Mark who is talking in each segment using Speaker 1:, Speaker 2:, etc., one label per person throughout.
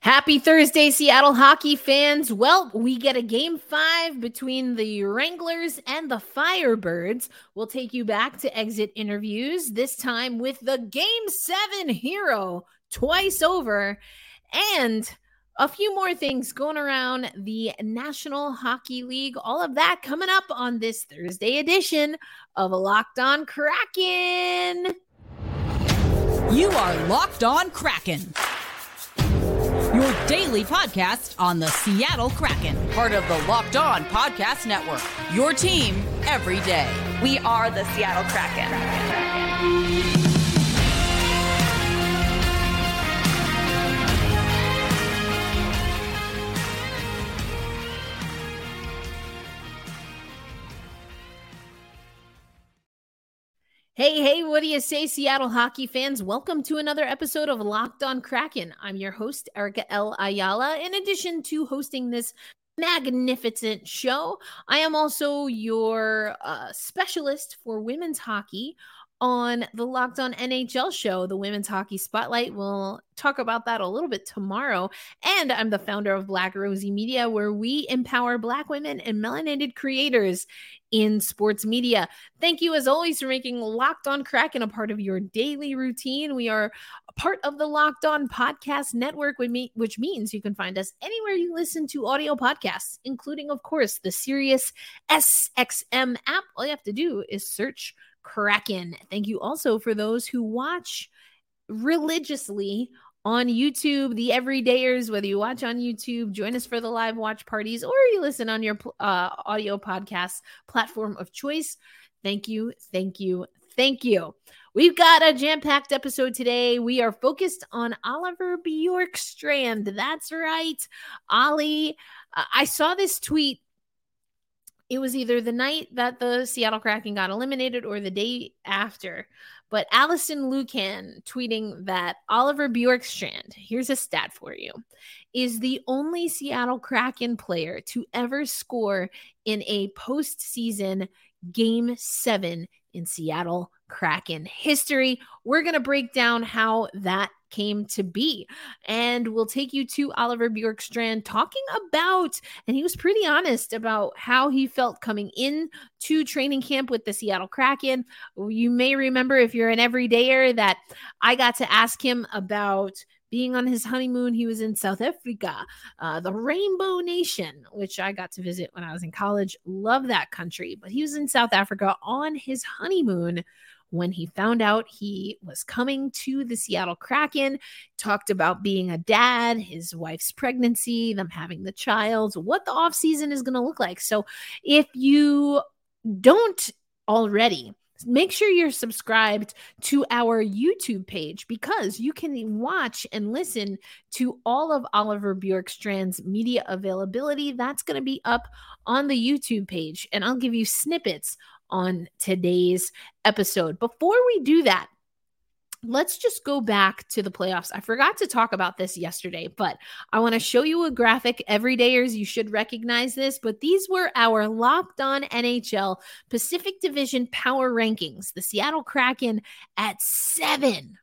Speaker 1: Happy Thursday, Seattle hockey fans. Well, we get a game five between the Wranglers and the Firebirds. We'll take you back to exit interviews, this time with the game seven hero twice over, and a few more things going around the National Hockey League. All of that coming up on this Thursday edition of Locked On Kraken.
Speaker 2: You are Locked On Kraken your daily podcast on the Seattle Kraken, part of the Locked On Podcast Network. Your team every day.
Speaker 3: We are the Seattle Kraken. Kraken.
Speaker 1: Hey, hey, what do you say, Seattle hockey fans? Welcome to another episode of Locked on Kraken. I'm your host, Erica L. Ayala. In addition to hosting this magnificent show, I am also your uh, specialist for women's hockey on the Locked On NHL show, the Women's Hockey Spotlight. We'll talk about that a little bit tomorrow. And I'm the founder of Black Rosie Media, where we empower Black women and melanated creators in sports media. Thank you, as always, for making Locked On Kraken a part of your daily routine. We are part of the Locked On Podcast Network, which means you can find us anywhere you listen to audio podcasts, including, of course, the Sirius SXM app. All you have to do is search Kraken. Thank you also for those who watch religiously on YouTube, the everydayers, whether you watch on YouTube, join us for the live watch parties, or you listen on your uh, audio podcast platform of choice. Thank you, thank you, thank you. We've got a jam packed episode today. We are focused on Oliver Bjorkstrand. That's right. Ollie, uh, I saw this tweet it was either the night that the Seattle Kraken got eliminated or the day after. But Alison Lukan tweeting that Oliver Bjorkstrand, here's a stat for you, is the only Seattle Kraken player to ever score in a postseason game seven in Seattle Kraken history. We're going to break down how that came to be. And we'll take you to Oliver Bjorkstrand talking about, and he was pretty honest about how he felt coming in to training camp with the Seattle Kraken. You may remember if you're an everydayer that I got to ask him about being on his honeymoon, he was in South Africa, uh, the Rainbow Nation, which I got to visit when I was in college. Love that country. But he was in South Africa on his honeymoon when he found out he was coming to the Seattle Kraken, talked about being a dad, his wife's pregnancy, them having the child, what the off season is going to look like. So if you don't already make sure you're subscribed to our YouTube page because you can watch and listen to all of Oliver Bjorkstrand's media availability. That's going to be up on the YouTube page, and I'll give you snippets on today's episode. Before we do that, let's just go back to the playoffs. I forgot to talk about this yesterday, but I want to show you a graphic. Everydayers, you should recognize this, but these were our locked on NHL Pacific Division power rankings. The Seattle Kraken at seven.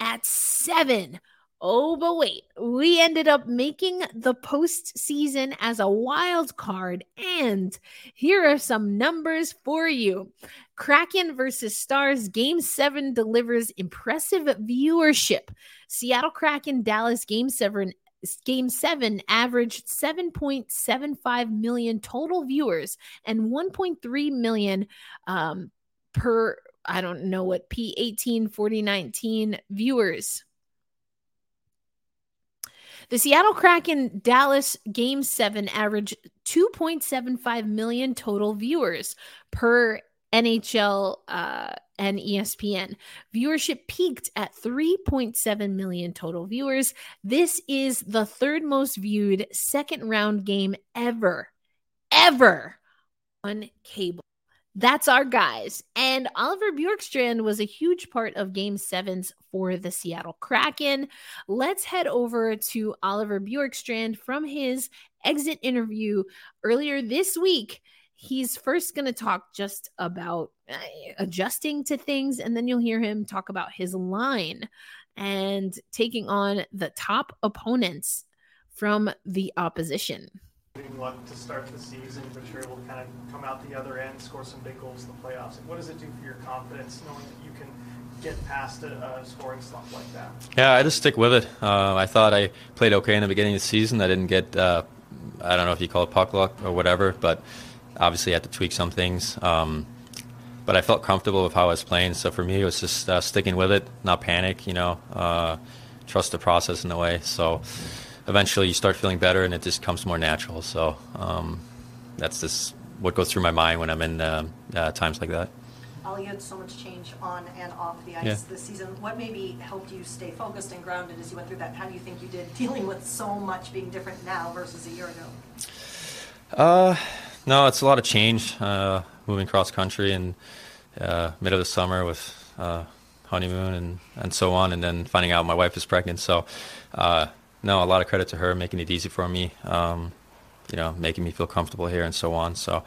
Speaker 1: At seven Oh, but wait, we ended up making the postseason as a wild card. And here are some numbers for you Kraken versus Stars Game 7 delivers impressive viewership. Seattle Kraken Dallas Game 7 Game 7 averaged 7.75 million total viewers and 1.3 million um, per, I don't know what, P18 4019 viewers. The Seattle Kraken Dallas Game 7 averaged 2.75 million total viewers per NHL uh, and ESPN. Viewership peaked at 3.7 million total viewers. This is the third most viewed second round game ever, ever on cable. That's our guys. And Oliver Bjorkstrand was a huge part of game sevens for the Seattle Kraken. Let's head over to Oliver Bjorkstrand from his exit interview earlier this week. He's first going to talk just about uh, adjusting to things, and then you'll hear him talk about his line and taking on the top opponents from the opposition.
Speaker 4: Luck to start the season, but you're able to kind of come out the other end, score some big goals in the playoffs. What does it do for your confidence knowing that you can get past a, a scoring slump like that?
Speaker 5: Yeah, I just stick with it. Uh, I thought I played okay in the beginning of the season. I didn't get, uh, I don't know if you call it puck luck or whatever, but obviously I had to tweak some things. Um, but I felt comfortable with how I was playing. So for me, it was just uh, sticking with it, not panic, you know, uh, trust the process in a way. So eventually you start feeling better and it just comes more natural. So um, that's just what goes through my mind when I'm in uh, uh times like that.
Speaker 6: Ollie, you had so much change on and off the ice
Speaker 5: yeah.
Speaker 6: this season. What maybe helped you stay focused and grounded as you went through that? How do you think you did dealing with so much being different now versus a year ago?
Speaker 5: Uh, no, it's a lot of change. Uh, moving cross country and uh, mid of the summer with uh, honeymoon and, and so on, and then finding out my wife is pregnant. So, uh, no, a lot of credit to her making it easy for me, um, you know, making me feel comfortable here and so on. So,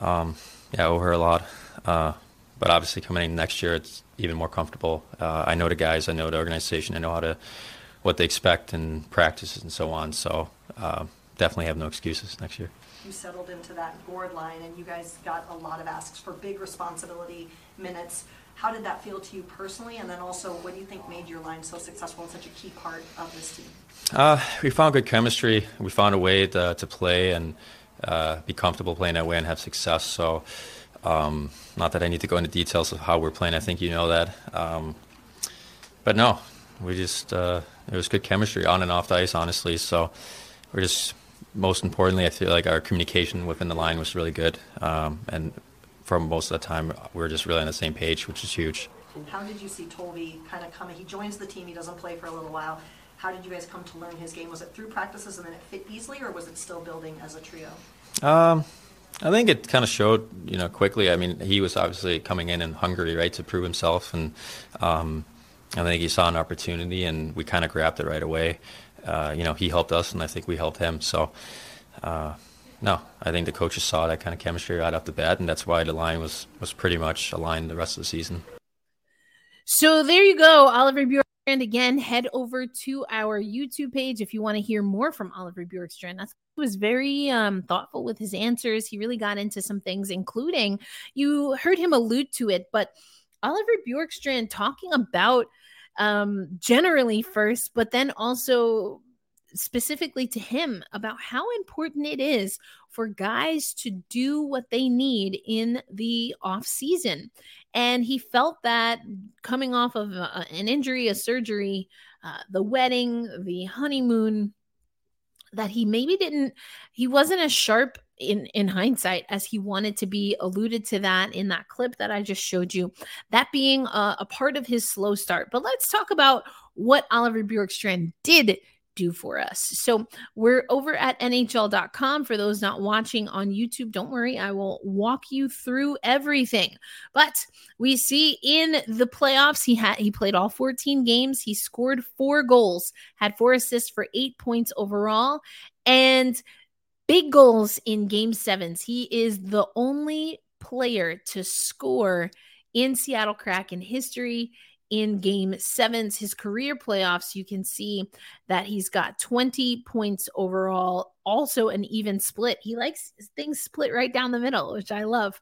Speaker 5: um, yeah, I owe her a lot. Uh, but obviously, coming in next year, it's even more comfortable. Uh, I know the guys, I know the organization, I know how to what they expect and practices and so on. So, uh, definitely have no excuses next year
Speaker 6: you settled into that Gourde line and you guys got a lot of asks for big responsibility minutes. How did that feel to you personally? And then also, what do you think made your line so successful and such a key part of this team?
Speaker 5: Uh, we found good chemistry. We found a way to, to play and uh, be comfortable playing that way and have success. So, um, not that I need to go into details of how we're playing. I think you know that. Um, but no, we just uh, it was good chemistry on and off the ice, honestly. So we're just most importantly, I feel like our communication within the line was really good, um, and for most of the time, we're just really on the same page, which is huge.
Speaker 6: How did you see Tolvi kind of coming? He joins the team, he doesn't play for a little while. How did you guys come to learn his game? Was it through practices and then it fit easily, or was it still building as a trio?
Speaker 5: Um, I think it kind of showed, you know, quickly. I mean, he was obviously coming in and hungry, right, to prove himself, and um, I think he saw an opportunity, and we kind of grabbed it right away uh, you know, he helped us, and I think we helped him. So, uh, no, I think the coaches saw that kind of chemistry right off the bat, and that's why the line was was pretty much aligned the rest of the season.
Speaker 1: So there you go, Oliver Bjorkstrand. Again, head over to our YouTube page if you want to hear more from Oliver Bjorkstrand. That's was very um, thoughtful with his answers. He really got into some things, including you heard him allude to it, but Oliver Bjorkstrand talking about um, generally first, but then also specifically to him about how important it is for guys to do what they need in the off season. And he felt that coming off of a, an injury, a surgery, uh, the wedding, the honeymoon, that he maybe didn't, he wasn't as sharp in in hindsight as he wanted to be alluded to that in that clip that i just showed you that being a, a part of his slow start but let's talk about what oliver bjorkstrand did do for us. So we're over at NHL.com. For those not watching on YouTube, don't worry, I will walk you through everything. But we see in the playoffs, he had he played all 14 games. He scored four goals, had four assists for eight points overall, and big goals in game sevens. He is the only player to score in Seattle Kraken history in game sevens. His career playoffs, you can see that he's got 20 points overall, also an even split. He likes things split right down the middle, which I love.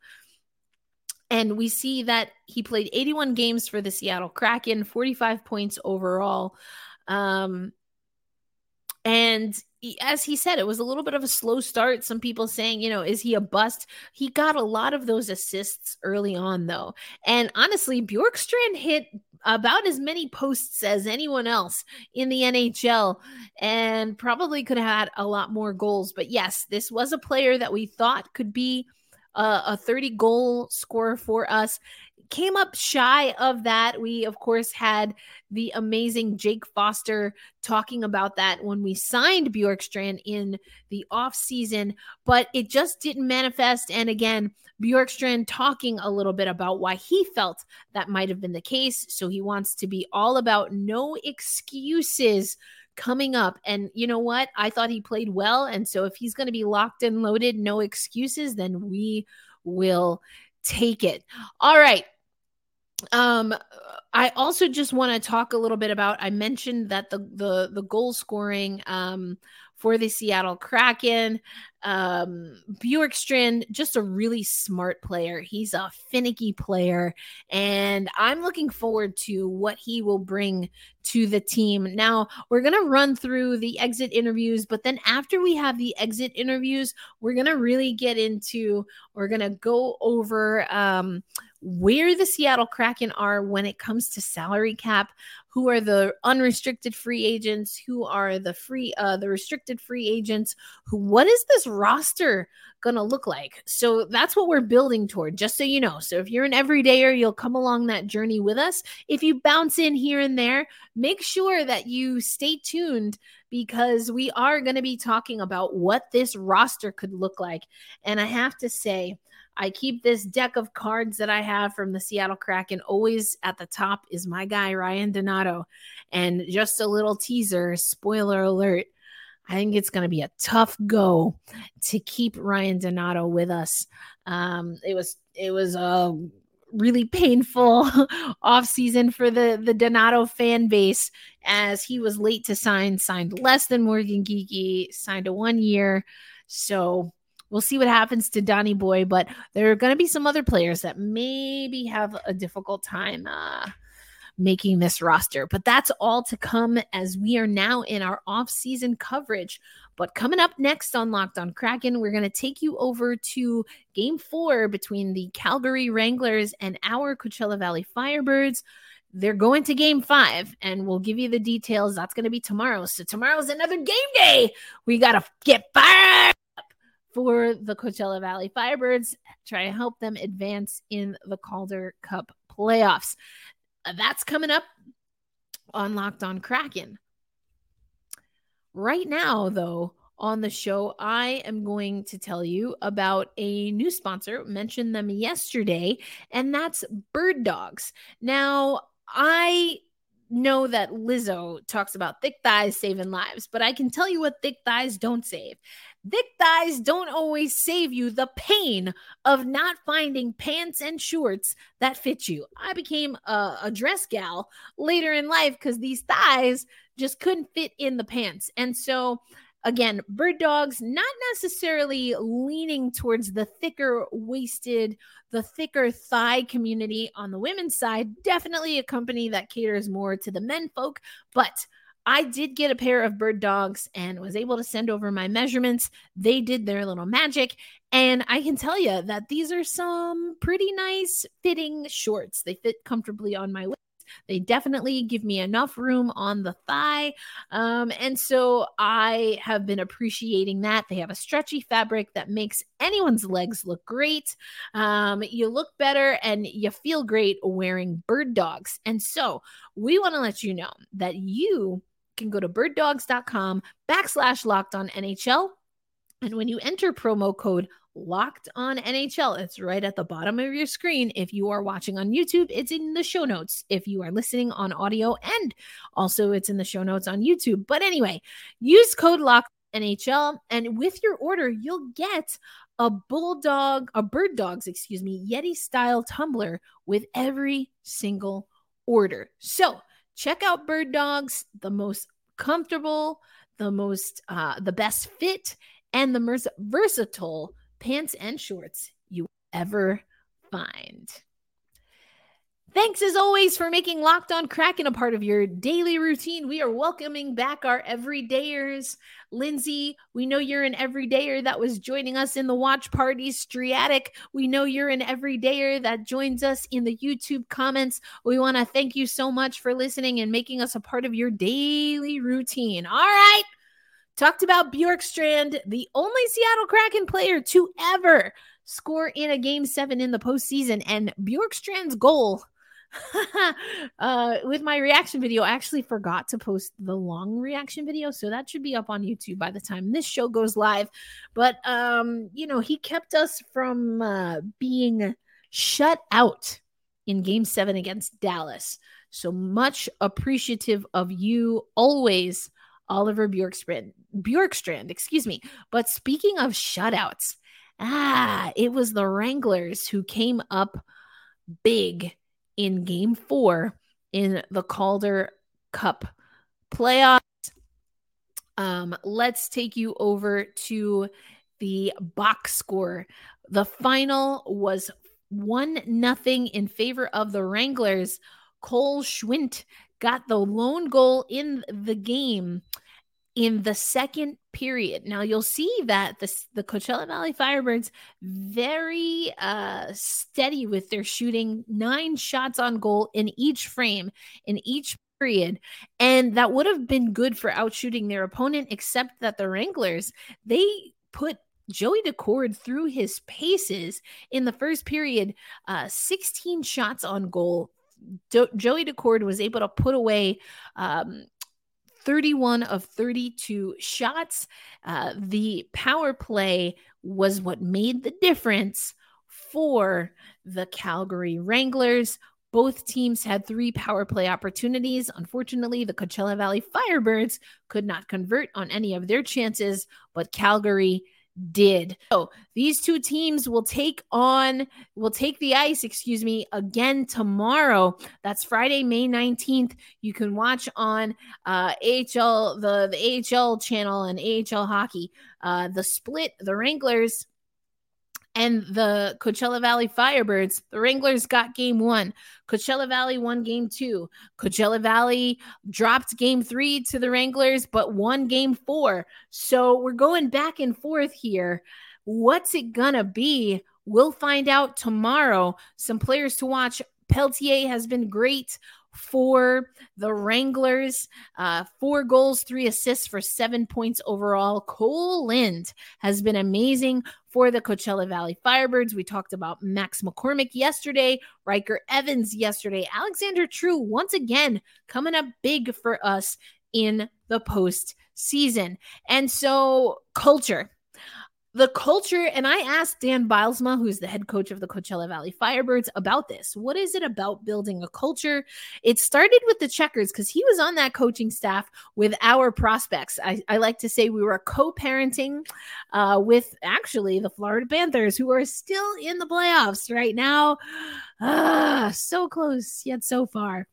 Speaker 1: And we see that he played 81 games for the Seattle Kraken, 45 points overall. Um, and as he said, it was a little bit of a slow start. Some people saying, you know, is he a bust? He got a lot of those assists early on, though. And honestly, Bjorkstrand hit about as many posts as anyone else in the NHL and probably could have had a lot more goals. But yes, this was a player that we thought could be a, a 30 goal scorer for us came up shy of that. We, of course, had the amazing Jake Foster talking about that when we signed Bjorkstrand in the off season, but it just didn't manifest. And again, Bjorkstrand talking a little bit about why he felt that might have been the case. So he wants to be all about no excuses coming up. And you know what? I thought he played well. And so if he's going to be locked and loaded, no excuses, then we will take it. All right. Um, I also just want to talk a little bit about. I mentioned that the the the goal scoring um, for the Seattle Kraken, um, Bjorkstrand, just a really smart player. He's a finicky player, and I'm looking forward to what he will bring to the team. Now we're gonna run through the exit interviews, but then after we have the exit interviews, we're gonna really get into. We're gonna go over. Um, where the Seattle Kraken are when it comes to salary cap, who are the unrestricted free agents, who are the free uh the restricted free agents, who what is this roster going to look like? So that's what we're building toward, just so you know. So if you're an everydayer, you'll come along that journey with us. If you bounce in here and there, make sure that you stay tuned because we are going to be talking about what this roster could look like. And I have to say, I keep this deck of cards that I have from the Seattle Kraken. Always at the top is my guy, Ryan Donato. And just a little teaser, spoiler alert. I think it's going to be a tough go to keep Ryan Donato with us. Um, it was it was a really painful offseason for the the Donato fan base as he was late to sign, signed less than Morgan Geekie, signed a one year. So We'll see what happens to Donnie Boy, but there are going to be some other players that maybe have a difficult time uh, making this roster. But that's all to come as we are now in our off-season coverage. But coming up next on Locked on Kraken, we're going to take you over to game four between the Calgary Wranglers and our Coachella Valley Firebirds. They're going to game five, and we'll give you the details. That's going to be tomorrow. So, tomorrow's another game day. We got to get fired for the Coachella Valley Firebirds, try to help them advance in the Calder Cup playoffs. That's coming up on Locked on Kraken. Right now, though, on the show, I am going to tell you about a new sponsor. Mentioned them yesterday, and that's Bird Dogs. Now, I know that Lizzo talks about thick thighs saving lives, but I can tell you what thick thighs don't save. Thick thighs don't always save you the pain of not finding pants and shorts that fit you. I became a, a dress gal later in life because these thighs just couldn't fit in the pants. And so, again, bird dogs not necessarily leaning towards the thicker waisted, the thicker thigh community on the women's side. Definitely a company that caters more to the men folk, but I did get a pair of bird dogs and was able to send over my measurements. They did their little magic. And I can tell you that these are some pretty nice fitting shorts. They fit comfortably on my waist. They definitely give me enough room on the thigh. Um, and so I have been appreciating that. They have a stretchy fabric that makes anyone's legs look great. Um, you look better and you feel great wearing bird dogs. And so we want to let you know that you can go to birddogs.com backslash locked on NHL. And when you enter promo code locked on NHL, it's right at the bottom of your screen. If you are watching on YouTube, it's in the show notes. If you are listening on audio, and also it's in the show notes on YouTube. But anyway, use code locked NHL, and with your order, you'll get a bulldog, a bird dogs, excuse me, Yeti style tumbler with every single order. So check out Bird Dogs, the most comfortable, the most, uh, the best fit, and the most versatile pants and shorts you ever find. Thanks as always for making Locked On Kraken a part of your daily routine. We are welcoming back our everydayers. Lindsay, we know you're an everydayer that was joining us in the watch party. Striatic, we know you're an everydayer that joins us in the YouTube comments. We want to thank you so much for listening and making us a part of your daily routine. All right. Talked about Bjorkstrand, the only Seattle Kraken player to ever score in a game seven in the postseason. And Bjorkstrand's goal uh, with my reaction video, I actually forgot to post the long reaction video, so that should be up on YouTube by the time this show goes live. But um, you know, he kept us from uh, being shut out in Game Seven against Dallas. So much appreciative of you always, Oliver Bjorkstrand. Bjorkstrand, excuse me. But speaking of shutouts, ah, it was the Wranglers who came up big in game four in the Calder Cup playoffs. Um, let's take you over to the box score. The final was one nothing in favor of the Wranglers. Cole Schwindt got the lone goal in the game in the second period. Now you'll see that the the Coachella Valley Firebirds very uh steady with their shooting, nine shots on goal in each frame in each period, and that would have been good for outshooting their opponent except that the Wranglers, they put Joey Daccord through his paces in the first period, uh, 16 shots on goal. Do- Joey Daccord was able to put away um, 31 of 32 shots. Uh, the power play was what made the difference for the Calgary Wranglers. Both teams had three power play opportunities. Unfortunately, the Coachella Valley Firebirds could not convert on any of their chances, but Calgary did. So these two teams will take on, will take the ice, excuse me, again tomorrow. That's Friday, May 19th. You can watch on uh AHL, the, the AHL channel and AHL hockey. Uh the split, the Wranglers and the Coachella Valley Firebirds. The Wranglers got game one. Coachella Valley won game two. Coachella Valley dropped game three to the Wranglers, but won game four. So we're going back and forth here. What's it gonna be? We'll find out tomorrow. Some players to watch. Pelletier has been great for the Wranglers. Uh, four goals, three assists for seven points overall. Cole Lind has been amazing for the Coachella Valley Firebirds. We talked about Max McCormick yesterday, Ryker Evans yesterday, Alexander True once again coming up big for us in the postseason. And so, culture the culture and i asked dan bylsma who's the head coach of the coachella valley firebirds about this. What is it about building a culture? It started with the checkers because he was on that coaching staff with our prospects. I, I like to say we were co-parenting uh, with actually the florida panthers who are still in the playoffs right now. Ah, so close yet so far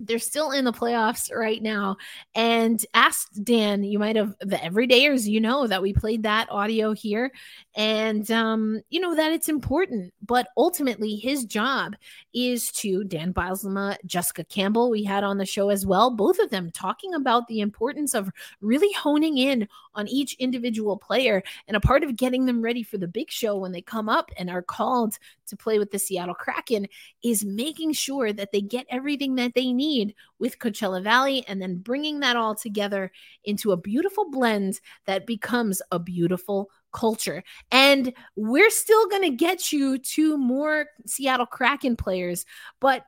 Speaker 1: they're still in the playoffs right now. And asked Dan, you might have the everydayers, you know, that we played that audio here. And, um, you know, that it's important. But ultimately, his job is to Dan Bylsma, Jessica Campbell, we had on the show as well, both of them talking about the importance of really honing in on each individual player and a part of getting them ready for the big show when they come up and are called to play with the Seattle Kraken is making sure that they get everything that they need with Coachella Valley and then bringing that all together into a beautiful blend that becomes a beautiful culture. And we're still going to get you to more Seattle Kraken players, but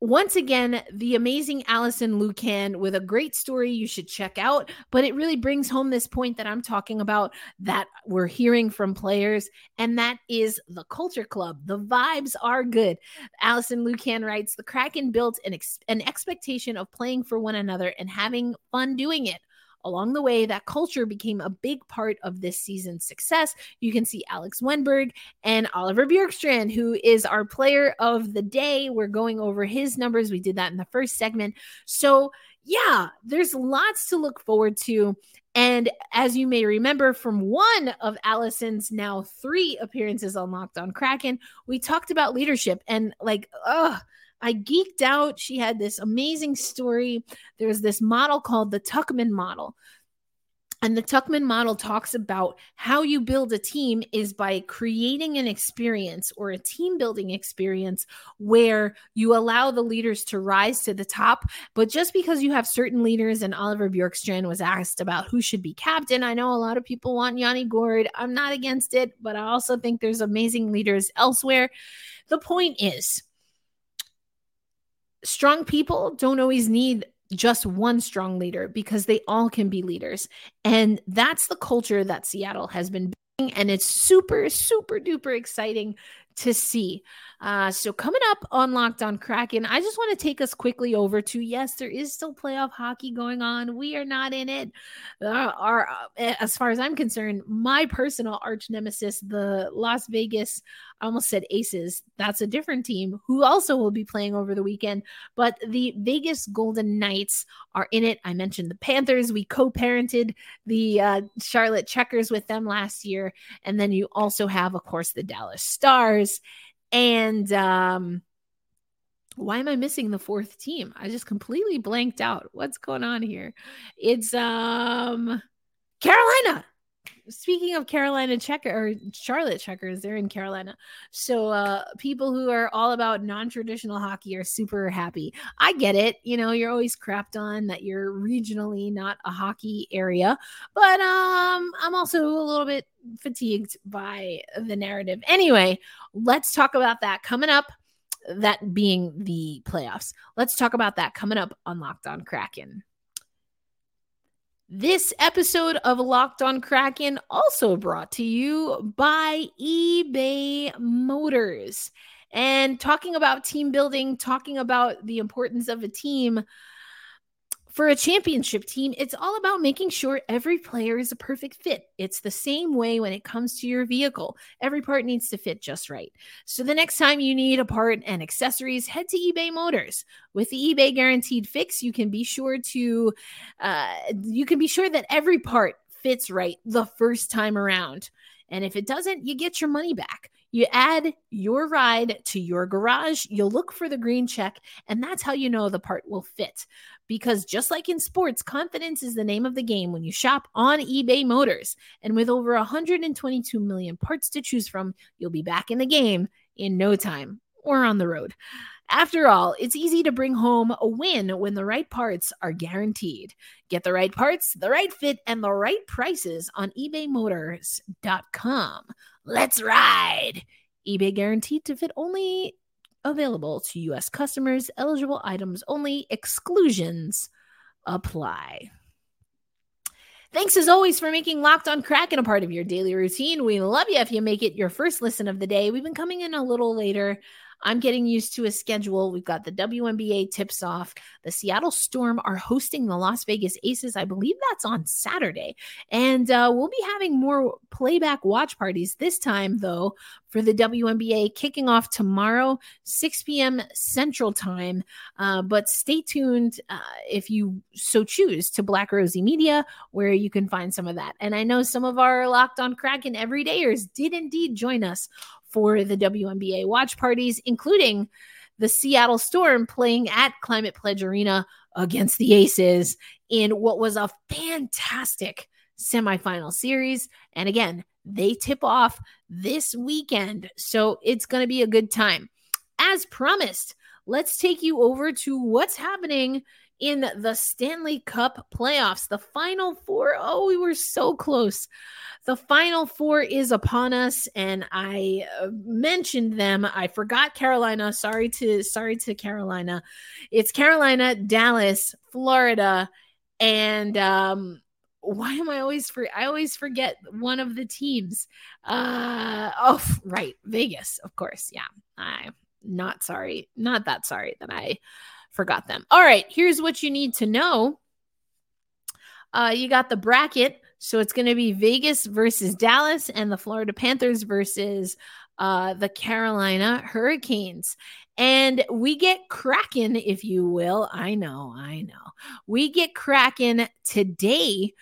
Speaker 1: once again, the amazing Alison Lukan with a great story you should check out. But it really brings home this point that I'm talking about that we're hearing from players, and that is the culture club. The vibes are good. Alison Lukan writes The Kraken built an, ex- an expectation of playing for one another and having fun doing it. Along the way, that culture became a big part of this season's success. You can see Alex Wennberg and Oliver Bjorkstrand, who is our player of the day. We're going over his numbers. We did that in the first segment. So, yeah, there's lots to look forward to. And as you may remember from one of Alison's now three appearances on Locked on Kraken, we talked about leadership and like, ugh I geeked out. She had this amazing story. There's this model called the Tuckman model. And the Tuckman model talks about how you build a team is by creating an experience or a team building experience where you allow the leaders to rise to the top. But just because you have certain leaders, and Oliver Bjorkstrand was asked about who should be captain, I know a lot of people want Yanni Gourde. I'm not against it, but I also think there's amazing leaders elsewhere. The point is, strong people don't always need just one strong leader because they all can be leaders. And that's the culture that Seattle has been building. And it's super, super duper exciting to see. Uh, so coming up on Locked on Kraken, I just want to take us quickly over to yes, there is still playoff hockey going on. We are not in it. Uh, our, uh, as far as I'm concerned, my personal arch nemesis, the Las Vegas I almost said Aces. That's a different team who also will be playing over the weekend. But the Vegas Golden Knights are in it. I mentioned the Panthers. We co parented the uh, Charlotte Checkers with them last year. And then you also have, of course, the Dallas Stars. And, um, why am I missing the fourth team? I just completely blanked out. What's going on here? It's um Carolina. Speaking of Carolina checker or Charlotte checkers, they're in Carolina. So uh people who are all about non-traditional hockey are super happy. I get it. You know, you're always crapped on that you're regionally not a hockey area, but um I'm also a little bit fatigued by the narrative. Anyway, let's talk about that coming up that being the playoffs. Let's talk about that coming up on Locked On Kraken. This episode of Locked On Kraken also brought to you by eBay Motors. And talking about team building, talking about the importance of a team, for a championship team, it's all about making sure every player is a perfect fit. It's the same way when it comes to your vehicle. Every part needs to fit just right. So the next time you need a part and accessories, head to eBay Motors. With the eBay Guaranteed Fit, you can be sure to uh, you can be sure that every part fits right the first time around. And if it doesn't, you get your money back. You add your ride to your garage, you'll look for the green check, and that's how you know the part will fit. Because just like in sports, confidence is the name of the game when you shop on eBay Motors. And with over 122 million parts to choose from, you'll be back in the game in no time or on the road. After all, it's easy to bring home a win when the right parts are guaranteed. Get the right parts, the right fit, and the right prices on ebaymotors.com. Let's ride! eBay guaranteed to fit only available to U.S. customers, eligible items only, exclusions apply. Thanks as always for making Locked on Kraken a part of your daily routine. We love you if you make it your first listen of the day. We've been coming in a little later I'm getting used to a schedule. We've got the WNBA tips off. The Seattle Storm are hosting the Las Vegas Aces. I believe that's on Saturday. And uh, we'll be having more playback watch parties this time, though, for the WNBA kicking off tomorrow, 6 p.m. Central Time. Uh, but stay tuned uh, if you so choose to Black Rosie Media, where you can find some of that. And I know some of our Locked on Kraken everydayers did indeed join us for the WNBA watch parties, including the Seattle Storm playing at Climate Pledge Arena against the Aces in what was a fantastic semifinal series. And again, they tip off this weekend. So it's going to be a good time. As promised, let's take you over to what's happening in the Stanley Cup playoffs. The final four. Oh, we were so close. The final four is upon us, and I uh, mentioned them. I forgot Carolina. Sorry to sorry to Carolina. It's Carolina, Dallas, Florida, and um, why am I always for I always forget one of the teams. Uh oh right, Vegas, of course. Yeah. I not sorry, not that sorry that I forgot them. All right, here's what you need to know. Uh, you got the bracket. So it's going to be Vegas versus Dallas and the Florida Panthers versus uh, the Carolina Hurricanes. And we get cracking, if you will. I know, I know. We get cracking today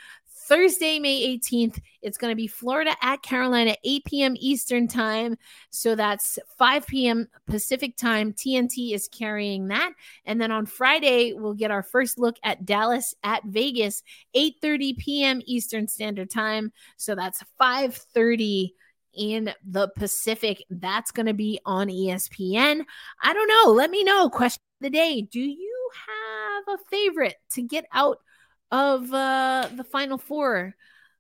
Speaker 1: Thursday, May 18th, it's going to be Florida at Carolina, 8 p.m. Eastern time. So that's 5 p.m. Pacific time. TNT is carrying that. And then on Friday, we'll get our first look at Dallas at Vegas, 8:30 p.m. Eastern Standard Time. So that's 5:30 in the Pacific. That's going to be on ESPN. I don't know. Let me know. Question of the day Do you have a favorite to get out of uh, the final four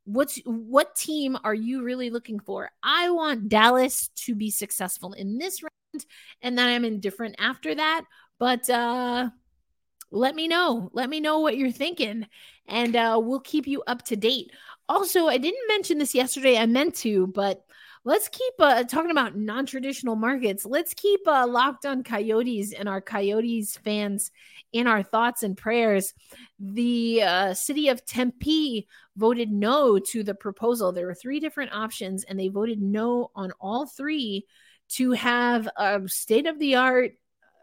Speaker 1: what's what team are you really looking for? I want dallas to be successful in this round and then i'm indifferent after that but uh let me know. Let me know what you're thinking and uh we'll keep you up to date. Also i didn't mention this yesterday i meant to but let's keep uh, talking about non-traditional markets let's keep uh, locked on coyotes and our coyotes fans in our thoughts and prayers. The uh, city of Tempe voted no to the proposal. There were three different options, and they voted no on all three to have a state of the art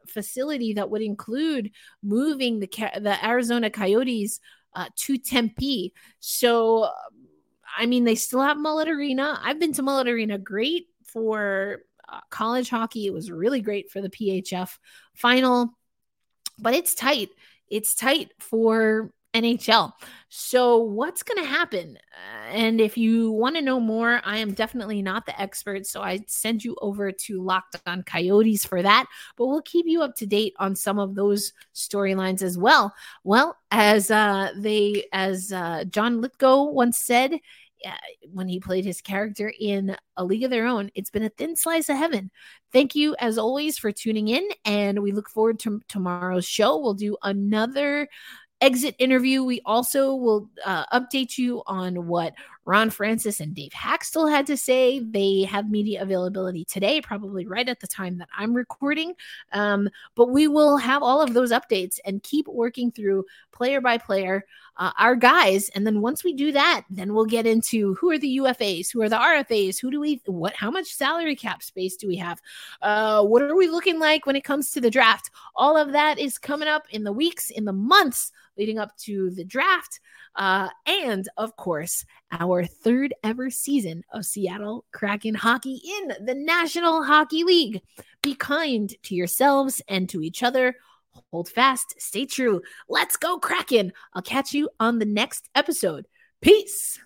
Speaker 1: facility that would include moving the the Arizona Coyotes uh, to Tempe. So, I mean, they still have Mullet Arena. I've been to Mullet Arena. Great for uh, college hockey. It was really great for the PHF final, but it's tight. It's tight for NHL. So, what's going to happen? Uh, and if you want to know more, I am definitely not the expert. So, I send you over to Locked on Coyotes for that. But we'll keep you up to date on some of those storylines as well. Well, as uh, they, as uh, John Lithgow once said, when he played his character in A League of Their Own. It's been a thin slice of heaven. Thank you, as always, for tuning in, and we look forward to tomorrow's show. We'll do another exit interview. We also will uh, update you on what Ron Francis and Dave Hakstol had to say. They have media availability today, probably right at the time that I'm recording. Um, but we will have all of those updates and keep working through player by player uh, our guys. And then once we do that, then we'll get into who are the UFAs, who are the RFAs, who do we, what, how much salary cap space do we have? Uh, what are we looking like when it comes to the draft? All of that is coming up in the weeks, in the months leading up to the draft. Uh, and of course, our third ever season of Seattle Kraken hockey in the National Hockey League. Be kind to yourselves and to each other. Hold fast, stay true. Let's go, Kraken. I'll catch you on the next episode. Peace.